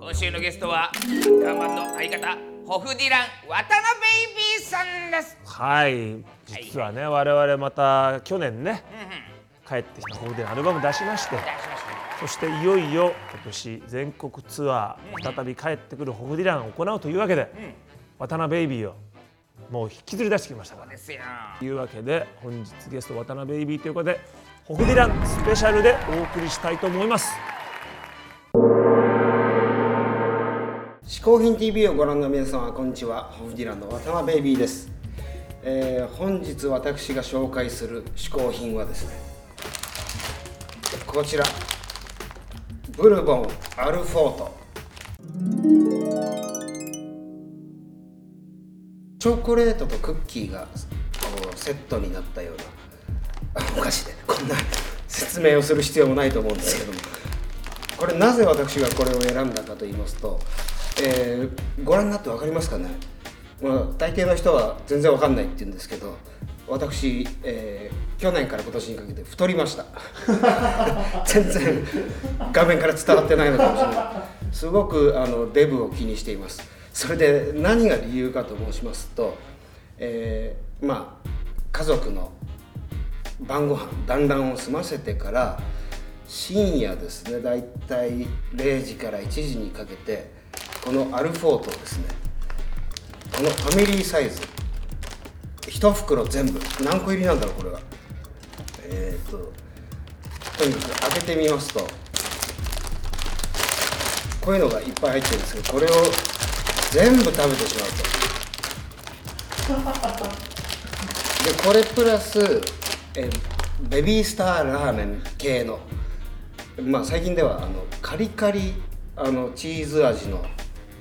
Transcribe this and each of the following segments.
今週のゲストはガンマンの相方ホフディラン渡辺ベイビーさんです。はい。実はね我々また去年ね帰ってきた方でアルバム出しましてそしていよいよ今年全国ツアー再び帰ってくるホフディランを行うというわけで、渡辺ベイビーをもう引きずり出してきましたから。ですよ。というわけで本日ゲスト渡辺ベイビーということでホフディランスペシャルでお送りしたいと思います嗜好品 TV をご覧の皆様こんにちは。ホフディランの渡辺ベイビーです、えー本日私が紹介する嗜好品はですねこちら。ブルボンアルフォート。チョコレートとクッキーがセットになったようなあお菓子で。こんな説明をする必要もないと思うんですけども。これなぜ私がこれを選んだかと言いますと、えーご覧になって分かりますかね、まあ、大抵の人は全然分かんないって言うんですけど私、えー去年から今年にかけて太りました。全然画面から伝わってないのかもしれない。すごくあのデブを気にしています。それで何が理由かと申しますと、えーまあ家族の晩ご飯団らんを済ませてから深夜ですねだいたい0時から1時にかけてこのアルフォートをですねこのファミリーサイズ1袋全部何個入りなんだろうこれはえー、ととにかく開けてみますとこういうのがいっぱい入ってるんですけどこれを全部食べてしまうと。でこれプラスえベビースターラーメン系のまあ最近ではあのカリカリあのチーズ味の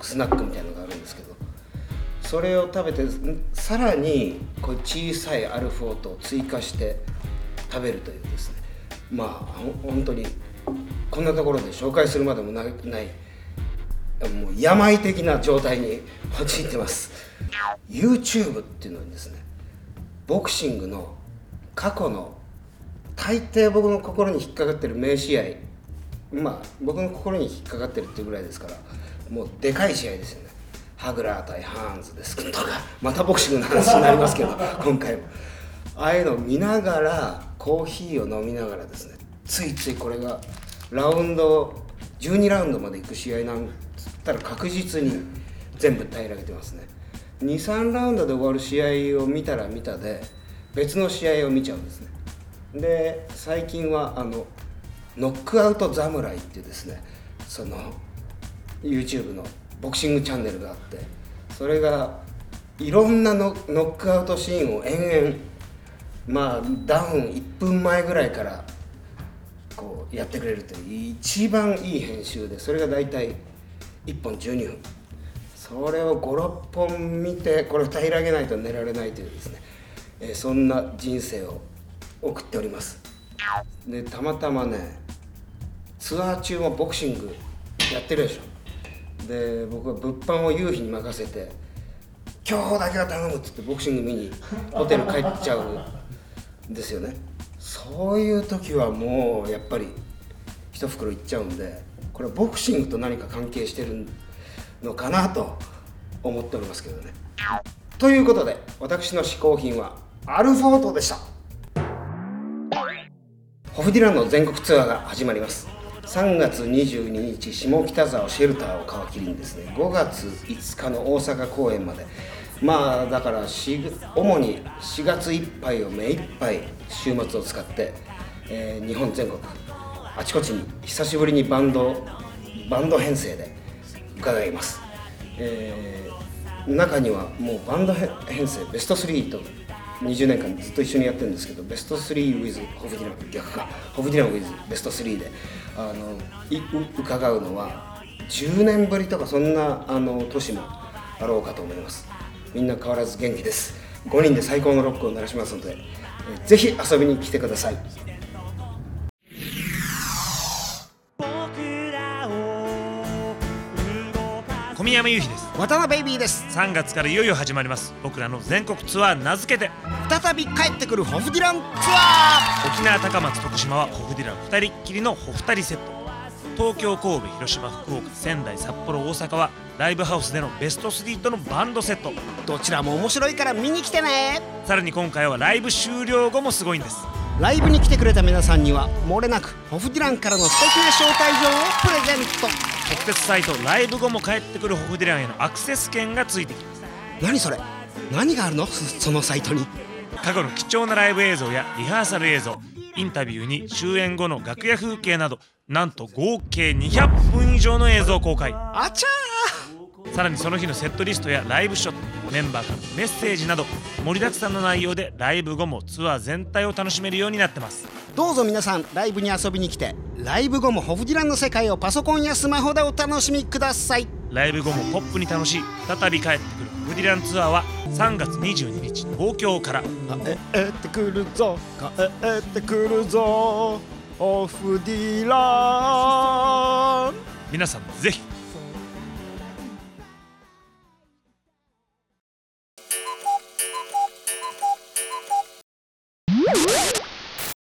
スナックみたいなのがあるんですけどそれを食べてさらにこう小さいアルフォートを追加して食べるというですね。まあ本当にこんなところで紹介するまでもない。もう病的な状態に 陥ってます。YouTube っていうのにですねボクシングの過去の大抵僕の心に引っかかってる名試合まあ僕の心に引っかかってるっていうぐらいですからもうでかい試合ですよね。ハグラー対ハーンズですとか またボクシングの話になりますけど 今回も。ああいうのを見ながらコーヒーを飲みながらですねついついこれがラウンド12ラウンドまで行く試合なんつったら確実に全部平らげてますね。23ラウンドで終わる試合を見たら見たで別の試合を見ちゃうんですね。で最近はあのノックアウト侍っていうですねその YouTube のボクシングチャンネルがあってそれがいろんなノックアウトシーンを延々まあダウン1分前ぐらいからこうやってくれるという一番いい編集でそれが大体1本12分。それを56本見てこれを平らげないと寝られないというですね、えーそんな人生を送っております。でたまたまねツアー中もボクシングやってるでしょ。で僕は物販を夕日に任せて今日だけは頼むっつってボクシング見にホテル帰っちゃうんですよね。そういう時はもうやっぱり一袋いっちゃうんでこれボクシングと何か関係してるのかなと思っておりますけどね。ということで私の嗜好品はアルフォートでした。ホフディランの全国ツアーが始まります。3月22日下北沢シェルターを皮切りにですね5月5日の大阪公演まで。まあだから主に4月いっぱいを目いっぱい週末を使って、えー日本全国あちこちに久しぶりにバンドバンド編成で伺います、えー中にはもうバンド編成ベスト3と20年間ずっと一緒にやってるんですけどベスト 3with ホフディラン逆か。ホフディラン with ベスト3で。あの伺うのは10年ぶりとかそんなあの年もあろうかと思います。みんな変わらず元気です。5人で最高のロックを鳴らしますので、えーぜひ遊びに来てください。小宮山雄飛です。渡辺ベイビーです。3月からいよいよ始まります。僕らの全国ツアー名付けて。再び帰ってくるホフディランツア沖縄高松徳島はホフディラン2人っきりのホフタリセット。東京神戸広島福岡仙台札幌大阪はライブハウスでのベスト3とのバンドセット。ーどちらも面白いから見に来てね。さらに今回はライブ終了後もすごいんです。ライブに来てくれた皆さんには漏れなくホフディランからの素敵な招待状をプレゼント特設サイトライブ後も帰ってくるホフディランへのアクセス券がついてきます。何それ？何があるの？そそのサイトに。過去の貴重なライブ映像やリハーサル映像インタビューに終演後の楽屋風景などなんと合計200分以上の映像公開。あちゃさらにその日のセットリストやライブショットメンバーからのメッセージなど盛りだくさんの内容でライブ後もツアー全体を楽しめるようになってます。ーどうぞ皆さんライブに遊びに来てライブ後もホフディランの世界をパソコンやスマホでお楽しみください。ライブ後もポップに楽しい再び帰ってくる。フディランツアーは3月22日東京から。帰ってくるぞ。帰ってくるぞ。ホフディラン。皆さんぜひ